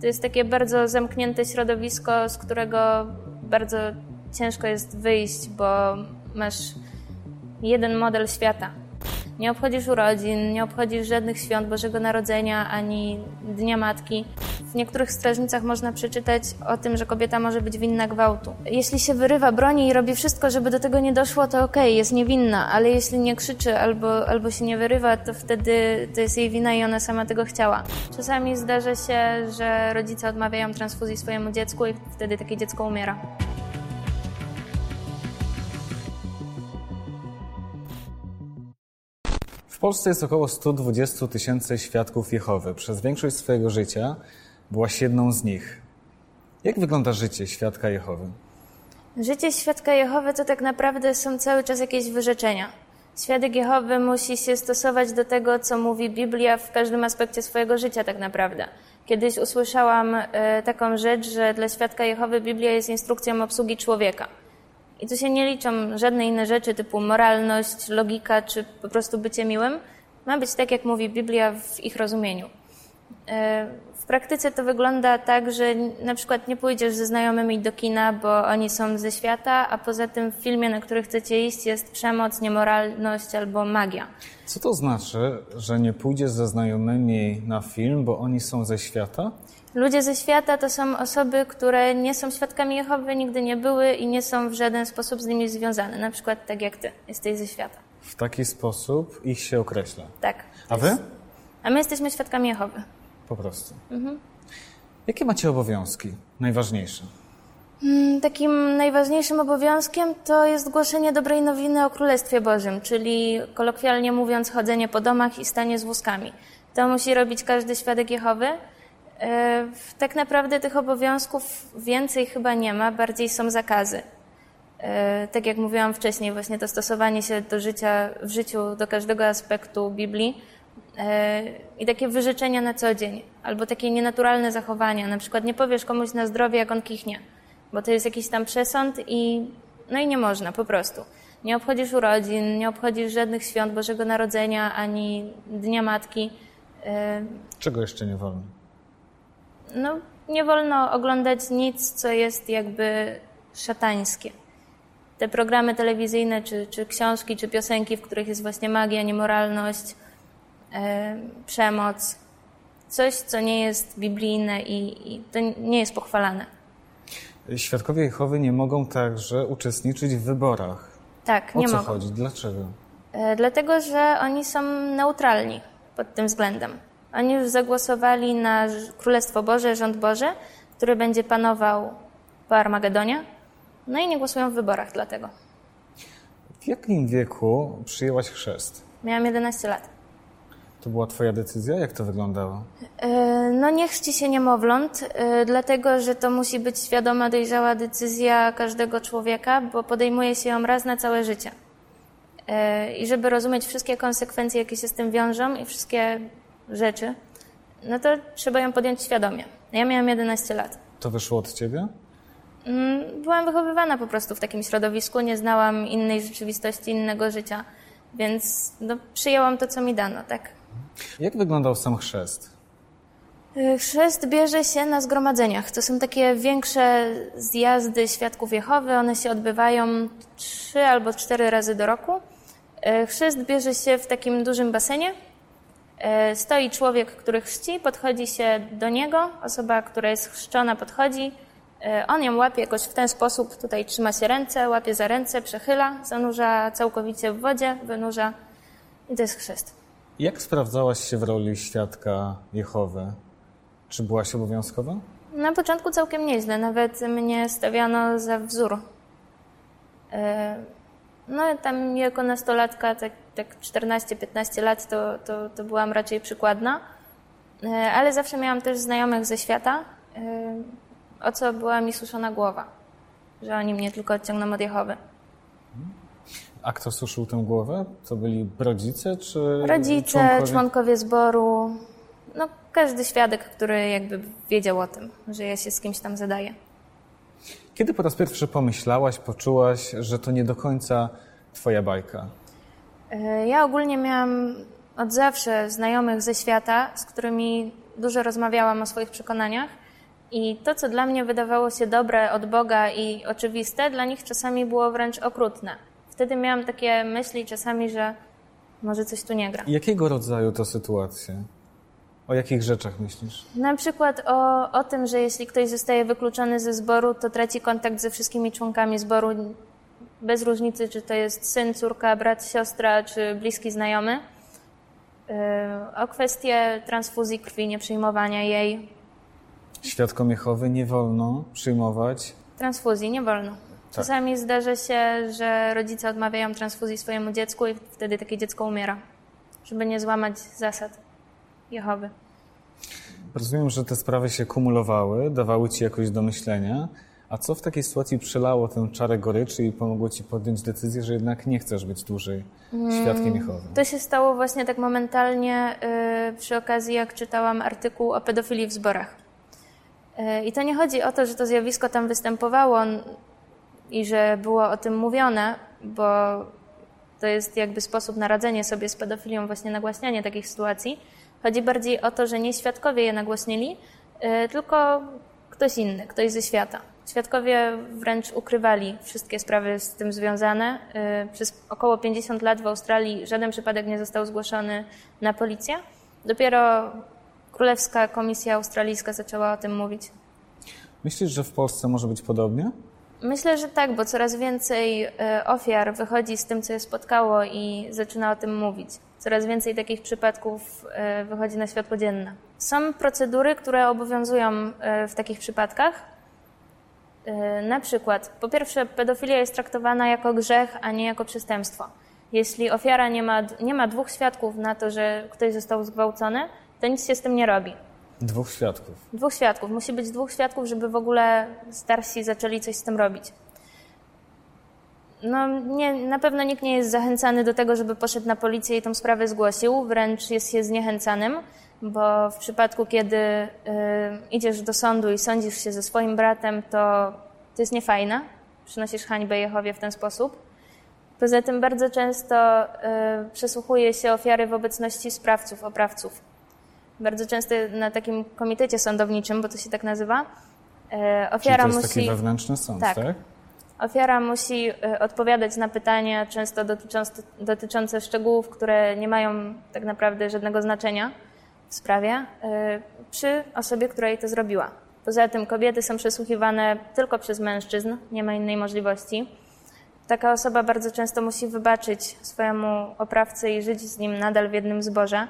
To jest takie bardzo zamknięte środowisko, z którego bardzo ciężko jest wyjść, bo masz jeden model świata. Nie obchodzisz urodzin, nie obchodzisz żadnych świąt Bożego Narodzenia ani Dnia Matki. W niektórych strażnicach można przeczytać o tym, że kobieta może być winna gwałtu. Jeśli się wyrywa broni i robi wszystko, żeby do tego nie doszło, to okej, okay, jest niewinna, ale jeśli nie krzyczy albo, albo się nie wyrywa, to wtedy to jest jej wina i ona sama tego chciała. Czasami zdarza się, że rodzice odmawiają transfuzji swojemu dziecku i wtedy takie dziecko umiera. Polsce jest około 120 tysięcy świadków Jehowy. Przez większość swojego życia byłaś jedną z nich. Jak wygląda życie świadka Jehowy? Życie świadka Jehowy to tak naprawdę są cały czas jakieś wyrzeczenia. Świadek Jehowy musi się stosować do tego, co mówi Biblia w każdym aspekcie swojego życia tak naprawdę. Kiedyś usłyszałam e, taką rzecz, że dla świadka Jehowy Biblia jest instrukcją obsługi człowieka. I tu się nie liczą żadne inne rzeczy typu moralność, logika czy po prostu bycie miłym. Ma być tak, jak mówi Biblia w ich rozumieniu. E, w praktyce to wygląda tak, że na przykład nie pójdziesz ze znajomymi do kina, bo oni są ze świata, a poza tym w filmie, na który chcecie iść, jest przemoc, niemoralność albo magia. Co to znaczy, że nie pójdziesz ze znajomymi na film, bo oni są ze świata? Ludzie ze świata to są osoby, które nie są świadkami Jehowy, nigdy nie były i nie są w żaden sposób z nimi związane. Na przykład tak jak ty, jesteś ze świata. W taki sposób ich się określa. Tak. A wy? A my jesteśmy świadkami Jehowy. Po prostu. Mhm. Jakie macie obowiązki najważniejsze? Mm, takim najważniejszym obowiązkiem to jest głoszenie dobrej nowiny o Królestwie Bożym, czyli kolokwialnie mówiąc chodzenie po domach i stanie z wózkami. To musi robić każdy świadek Jehowy. Tak naprawdę tych obowiązków więcej chyba nie ma, bardziej są zakazy. Tak jak mówiłam wcześniej, właśnie to stosowanie się do życia w życiu, do każdego aspektu Biblii i takie wyrzeczenia na co dzień, albo takie nienaturalne zachowania. Na przykład nie powiesz komuś na zdrowie, jak on kichnie, bo to jest jakiś tam przesąd i no i nie można, po prostu. Nie obchodzisz urodzin, nie obchodzisz żadnych świąt Bożego Narodzenia, ani Dnia Matki. Czego jeszcze nie wolno? No, nie wolno oglądać nic, co jest jakby szatańskie. Te programy telewizyjne, czy, czy książki, czy piosenki, w których jest właśnie magia, niemoralność, e, przemoc, coś, co nie jest biblijne i, i to nie jest pochwalane. Świadkowie Jehowy nie mogą także uczestniczyć w wyborach. Tak, o nie co mogą. chodzi? Dlaczego? E, dlatego, że oni są neutralni pod tym względem. Oni już zagłosowali na Królestwo Boże, rząd Boży, który będzie panował po Armagedonie. No i nie głosują w wyborach dlatego. W jakim wieku przyjęłaś chrzest? Miałam 11 lat. To była twoja decyzja? Jak to wyglądało? E, no nie chrzci się niemowląt, e, dlatego że to musi być świadoma, dojrzała decyzja każdego człowieka, bo podejmuje się ją raz na całe życie. E, I żeby rozumieć wszystkie konsekwencje, jakie się z tym wiążą i wszystkie rzeczy, no to trzeba ją podjąć świadomie. Ja miałam 11 lat. To wyszło od ciebie? Mm, byłam wychowywana po prostu w takim środowisku, nie znałam innej rzeczywistości, innego życia, więc no, przyjęłam to, co mi dano, tak? Jak wyglądał sam chrzest? Y, chrzest bierze się na zgromadzeniach. To są takie większe zjazdy świadków Jehowy. One się odbywają trzy albo cztery razy do roku. Y, chrzest bierze się w takim dużym basenie, stoi człowiek, który chrzci, podchodzi się do niego, osoba, która jest chrzczona podchodzi, e, on ją łapie jakoś w ten sposób, tutaj trzyma się ręce, łapie za ręce, przechyla, zanurza całkowicie w wodzie, wynurza i to jest chrzest. Jak sprawdzałaś się w roli świadka Jehowy? Czy byłaś obowiązkowa? Na początku całkiem nieźle, nawet mnie stawiano za wzór. E, no tam jako nastolatka, tak, tak 14-15 lat, to, to, to byłam raczej przykładna, e, ale zawsze miałam też znajomych ze świata, e, o co była mi suszona głowa, że oni mnie tylko odciągną od Jehowy. A kto suszył tę głowę? To byli rodzice czy Rodzice, członkowie, członkowie zboru, no każdy świadek, który jakby wiedział o tym, że ja się z kimś tam zadaję. Kiedy po raz pierwszy pomyślałaś, poczułaś, że to nie do końca twoja bajka? E, ja ogólnie miałam od zawsze znajomych ze świata, z którymi dużo rozmawiałam o swoich przekonaniach I to, co dla mnie wydawało się dobre od Boga i oczywiste, dla nich czasami było wręcz okrutne. Wtedy miałam takie myśli czasami, że może coś tu nie gra. Jakiego rodzaju to sytuacje? O jakich rzeczach myślisz? Na przykład o, o tym, że jeśli ktoś zostaje wykluczony ze zboru, to traci kontakt ze wszystkimi członkami zboru, bez różnicy, czy to jest syn, córka, brat, siostra, czy bliski znajomy. Yy, o kwestię transfuzji krwi, nieprzyjmowania jej. Świadkom Jehowy nie wolno przyjmować. Transfuzji nie wolno. Czasami zdarza się, że rodzice odmawiają transfuzji swojemu dziecku i wtedy takie dziecko umiera, żeby nie złamać zasad Jehowy. Rozumiem, że te sprawy się kumulowały, dawały ci jakoś do myślenia. A co w takiej sytuacji przelało tę czarę goryczy i pomogło ci podjąć decyzję, że jednak nie chcesz być dłużej świadkiem Jehowy? To się stało właśnie tak momentalnie yy, przy okazji, jak czytałam artykuł o pedofilii w zborach. Yy, I to nie chodzi o to, że to zjawisko tam występowało i że było o tym mówione, bo to jest jakby sposób na radzenie sobie z pedofilią, właśnie nagłaśnianie takich sytuacji. Chodzi bardziej o to, że nie świadkowie je nagłośnili, yy, tylko ktoś inny, ktoś ze świata. Świadkowie wręcz ukrywali wszystkie sprawy z tym związane. Y, przez około 50 lat w Australii żaden przypadek nie został zgłoszony na policję. Dopiero Królewska Komisja Australijska zaczęła o tym mówić. Myślisz, że w Polsce może być podobnie? Myślę, że tak, bo coraz więcej y, ofiar wychodzi z tym, co je spotkało i zaczyna o tym mówić. Coraz więcej takich przypadków y, wychodzi na światło dzienne. Są procedury, które obowiązują w takich przypadkach. Y, na przykład, po pierwsze, pedofilia jest traktowana jako grzech, a nie jako przestępstwo. Jeśli ofiara nie ma, nie ma dwóch świadków na to, że ktoś został zgwałcony, to nic się z tym nie robi. Dwóch świadków. Dwóch świadków. Musi być dwóch świadków, żeby w ogóle starsi zaczęli coś z tym robić. No, nie, na pewno nikt nie jest zachęcany do tego, żeby poszedł na policję i tą sprawę zgłosił, wręcz jest się zniechęcanym, bo w przypadku, kiedy y, idziesz do sądu i sądzisz się ze swoim bratem, to to jest niefajne. Przynosisz hańbę Jehowie w ten sposób. Poza tym bardzo często y, przesłuchuje się ofiary w obecności sprawców, oprawców. Bardzo często na takim komitecie sądowniczym, bo to się tak nazywa, y, ofiara Czyli to jest musi... taki wewnętrzny sąd, tak? tak? Ofiara musi odpowiadać na pytania, często dotyczące, dotyczące szczegółów, które nie mają tak naprawdę żadnego znaczenia w sprawie, y, przy osobie, która jej to zrobiła. Poza tym kobiety są przesłuchiwane tylko przez mężczyzn, nie ma innej możliwości. Taka osoba bardzo często musi wybaczyć swojemu oprawcy i żyć z nim nadal w jednym zborze.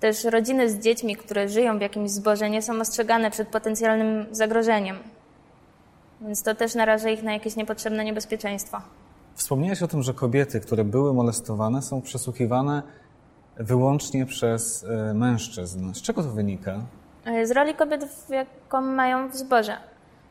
Też rodziny z dziećmi, które żyją w jakimś zborze, nie są ostrzegane przed potencjalnym zagrożeniem. Więc to też naraża ich na jakieś niepotrzebne niebezpieczeństwo. Wspomniałeś o tym, że kobiety, które były molestowane, są przesłuchiwane wyłącznie przez e, mężczyzn. Z czego to wynika? E, z roli kobiet, jaką mają w zborze.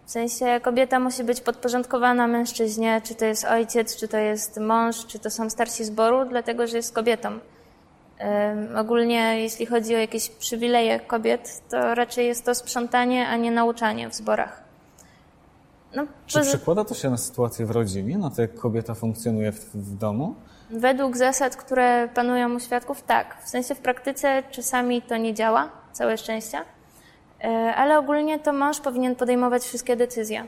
W sensie kobieta musi być podporządkowana mężczyźnie, czy to jest ojciec, czy to jest mąż, czy to są starsi zboru, dlatego że jest kobietą. Um, ogólnie jeśli chodzi o jakieś przywileje kobiet, to raczej jest to sprzątanie, a nie nauczanie w zborach. No, czy poza... przekłada to się na sytuację w rodzinie, na to jak kobieta funkcjonuje w, w domu? Według zasad, które panują u świadków, tak. W sensie w praktyce czasami to nie działa, całe szczęście, e, ale ogólnie to mąż powinien podejmować wszystkie decyzje,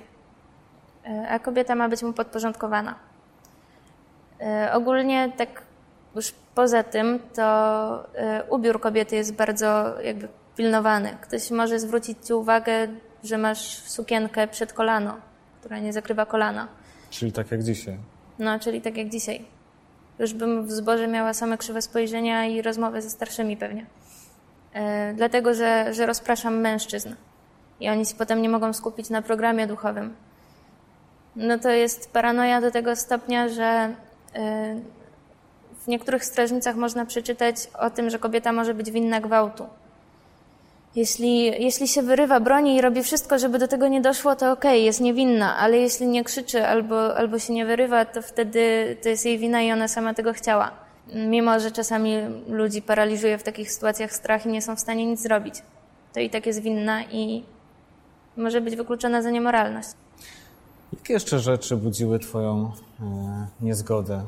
e, a kobieta ma być mu podporządkowana. E, ogólnie tak już poza tym, to ubiór kobiety jest bardzo jakby pilnowany. Ktoś może zwrócić Ci uwagę, że masz sukienkę przed kolano, która nie zakrywa kolana. Czyli tak jak dzisiaj. No, czyli tak jak dzisiaj. Już bym w zborze miała same krzywe spojrzenia i rozmowy ze starszymi pewnie. E, dlatego, że, że rozpraszam mężczyzn i oni się potem nie mogą skupić na programie duchowym. No to jest paranoja do tego stopnia, że e, w niektórych strażnicach można przeczytać o tym, że kobieta może być winna gwałtu. Jeśli, jeśli się wyrywa broni i robi wszystko, żeby do tego nie doszło, to okej, okay, jest niewinna, ale jeśli nie krzyczy albo, albo się nie wyrywa, to wtedy to jest jej wina i ona sama tego chciała. Mimo, że czasami ludzi paraliżuje w takich sytuacjach strach i nie są w stanie nic zrobić. To i tak jest winna i może być wykluczona za niemoralność. Jakie jeszcze rzeczy budziły Twoją e, niezgodę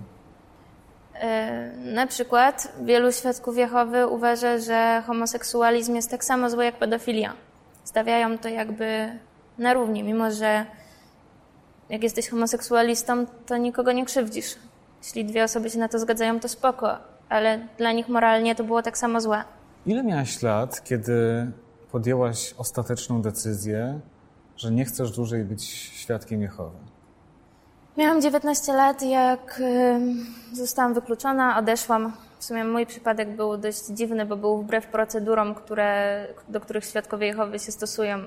na przykład wielu świadków Jehowy uważa, że homoseksualizm jest tak samo zły jak pedofilia. stawiają to jakby na równi, mimo że jak jesteś homoseksualistą, to nikogo nie krzywdzisz. Jeśli dwie osoby się na to zgadzają, to spoko, ale dla nich moralnie to było tak samo złe. Ile miałaś lat, kiedy podjęłaś ostateczną decyzję, że nie chcesz dłużej być świadkiem Jehowy? Miałam 19 lat, jak zostałam wykluczona, odeszłam. W sumie mój przypadek był dość dziwny, bo był wbrew procedurom, które, do których świadkowie Jehowy się stosują.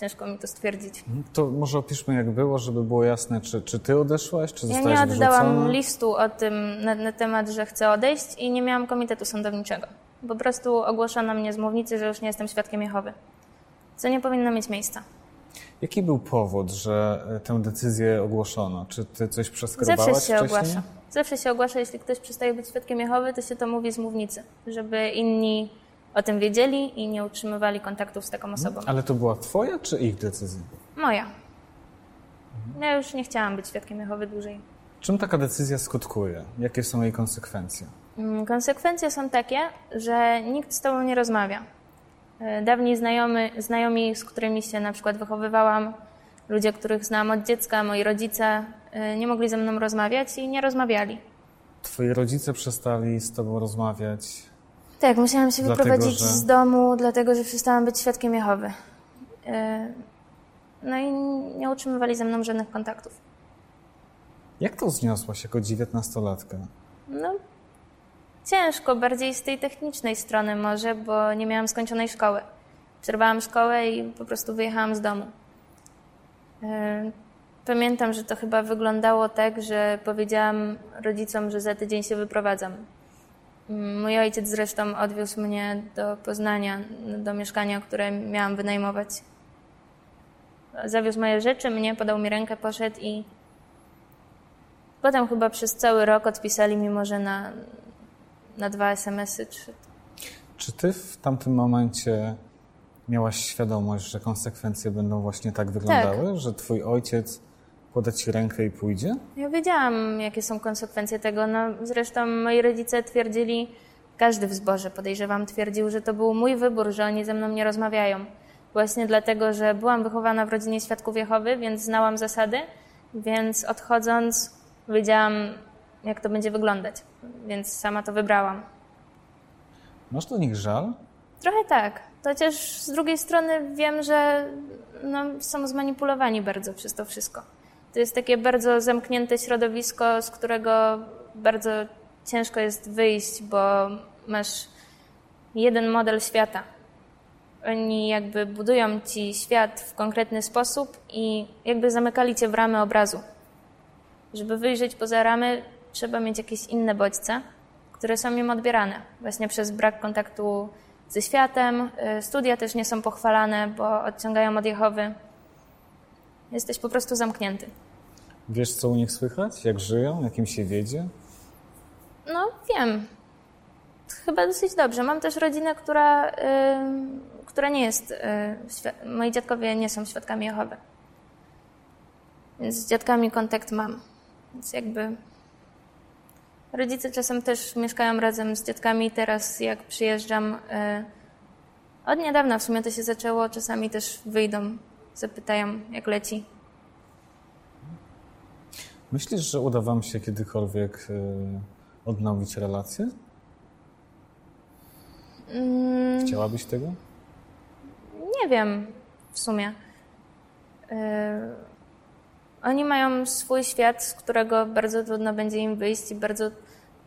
Ciężko mi to stwierdzić. To może opiszmy, jak było, żeby było jasne, czy, czy ty odeszłaś, czy Ja zostałaś nie oddałam wyrzucona? listu o tym na, na temat, że chcę odejść i nie miałam komitetu sądowniczego. Po prostu ogłoszono mnie z mównicy, że już nie jestem świadkiem Jehowy. Co nie powinno mieć miejsca. Jaki był powód, że e, tę decyzję ogłoszono? Czy ty coś przeskrobałaś Zawsze się wcześniej? ogłasza. Zawsze się ogłasza, jeśli ktoś przestaje być świadkiem Jehowy, to się to mówi z mównicy, żeby inni o tym wiedzieli i nie utrzymywali kontaktów z taką osobą. Ale to była twoja, czy ich decyzja? Moja. Ja już nie chciałam być świadkiem Jehowy dłużej. Czym taka decyzja skutkuje? Jakie są jej konsekwencje? Mm, Konsekwencje są takie, że nikt z tobą nie rozmawia. E, Dawni znajomy, znajomi, z którymi się na przykład wychowywałam, ludzie, których znam od dziecka, moi rodzice, e, nie mogli ze mną rozmawiać i nie rozmawiali. Twoi rodzice przestali z tobą rozmawiać. Tak, musiałam się Dlatego, wyprowadzić że- z domu, dlatego że przestałam być świadkiem Jehowy. E, No i nie utrzymywali ze mną żadnych kontaktów. Jak to zniosłaś jako dziewiętnastolatka? No, ciężko, bardziej z tej technicznej strony może, bo nie miałam skończonej szkoły. Przerwałam szkołę i po prostu wyjechałam z domu. E, Pamiętam, że to chyba wyglądało tak, że powiedziałam rodzicom, że za tydzień się wyprowadzam. Mój ojciec zresztą odwiózł mnie do Poznania, do mieszkania, które miałam wynajmować. Zawiózł moje rzeczy, mnie, podał mi rękę, poszedł i potem chyba przez cały rok odpisali mi może na, na dwa SMS-y, czy Czy ty w tamtym momencie miałaś świadomość, że konsekwencje będą właśnie tak wyglądały? Że twój ojciec poda ci rękę i pójdzie? Ja wiedziałam, jakie są konsekwencje tego. No, zresztą moi rodzice twierdzili, każdy w zborze podejrzewam twierdził, że to był mój wybór, że oni ze mną nie rozmawiają. Właśnie dlatego, że byłam wychowana w rodzinie świadków Jehowy, więc znałam zasady, więc odchodząc wiedziałam, jak to będzie wyglądać. Więc sama to wybrałam. Masz do nich żal? Trochę tak. Chociaż z drugiej strony wiem, że no, są zmanipulowani bardzo przez to wszystko. To jest takie bardzo zamknięte środowisko, z którego bardzo ciężko jest wyjść, bo masz jeden model świata. Oni jakby budują ci świat w konkretny sposób i jakby zamykali cię w ramy obrazu. Żeby wyjrzeć poza ramy, trzeba mieć jakieś inne bodźce, które są im odbierane. Właśnie przez brak kontaktu ze światem. Y, Studia też nie są pochwalane, bo odciągają od Jehowy. Jesteś po prostu zamknięty. Wiesz, co u nich słychać? Jak żyją? Jak im się wiedzie? No, wiem. Chyba dosyć dobrze. Mam też rodzinę, która, y, która nie jest. Y, świ- moi dziadkowie nie są świadkami Jehowy. Więc z dziadkami kontakt mam. Więc jakby. Rodzice czasem też mieszkają razem z dziadkami. Teraz, jak przyjeżdżam. Y, od niedawna w sumie to się zaczęło. Czasami też wyjdą, zapytają, jak leci. Myślisz, że uda wam się kiedykolwiek y, odnowić relacje? Mm. Chciałabyś tego? Nie wiem w sumie. Oni mają swój świat, z którego bardzo trudno będzie im wyjść i bardzo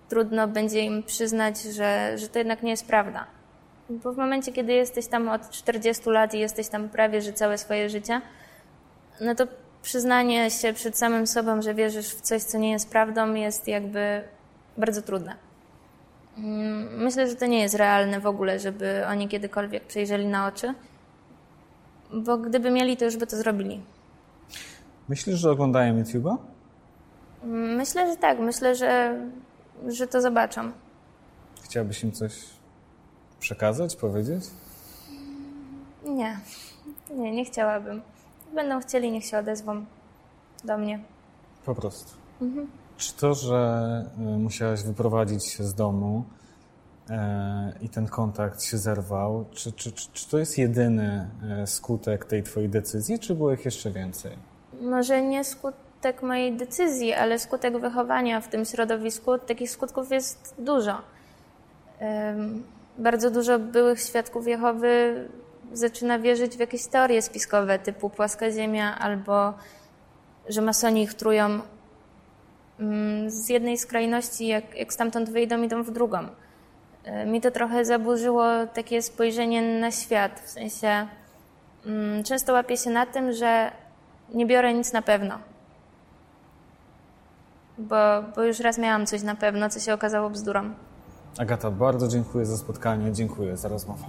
trudno będzie im przyznać, że, że to jednak nie jest prawda. Bo w momencie, kiedy jesteś tam od 40 lat i jesteś tam prawie że całe swoje życie, no to przyznanie się przed samym sobą, że wierzysz w coś, co nie jest prawdą, jest jakby bardzo trudne. Mm, Myślę, że to nie jest realne w ogóle, żeby oni kiedykolwiek przejrzeli na oczy, bo gdyby mieli, to już by to zrobili. Myślisz, że oglądają YouTube'a? Myślę, że tak. Myślę, że, że to zobaczą. Chciałabyś im coś przekazać, powiedzieć? Nie, nie, nie chciałabym. Będą chcieli, niech się odezwą do mnie. Po prostu. Czy to, że y, musiałaś wyprowadzić się z domu, e, i ten kontakt się zerwał. Czy, czy, czy, czy to jest jedyny e, skutek tej twojej decyzji, czy było ich jeszcze więcej? Może nie skutek mojej decyzji, ale skutek wychowania w tym środowisku. Takich skutków jest dużo. Bardzo dużo byłych świadków Jehowy zaczyna wierzyć w jakieś teorie spiskowe typu płaska ziemia albo że masoni ich trują mm, z jednej skrajności, jak, jak stamtąd wyjdą, idą w drugą. Mi to trochę zaburzyło takie spojrzenie na świat, w sensie mm, często łapię się na tym, że nie biorę nic na pewno. Bo, bo już raz miałam coś na pewno, co się okazało bzdurą. Agata, bardzo dziękuję za spotkanie, dziękuję za rozmowę.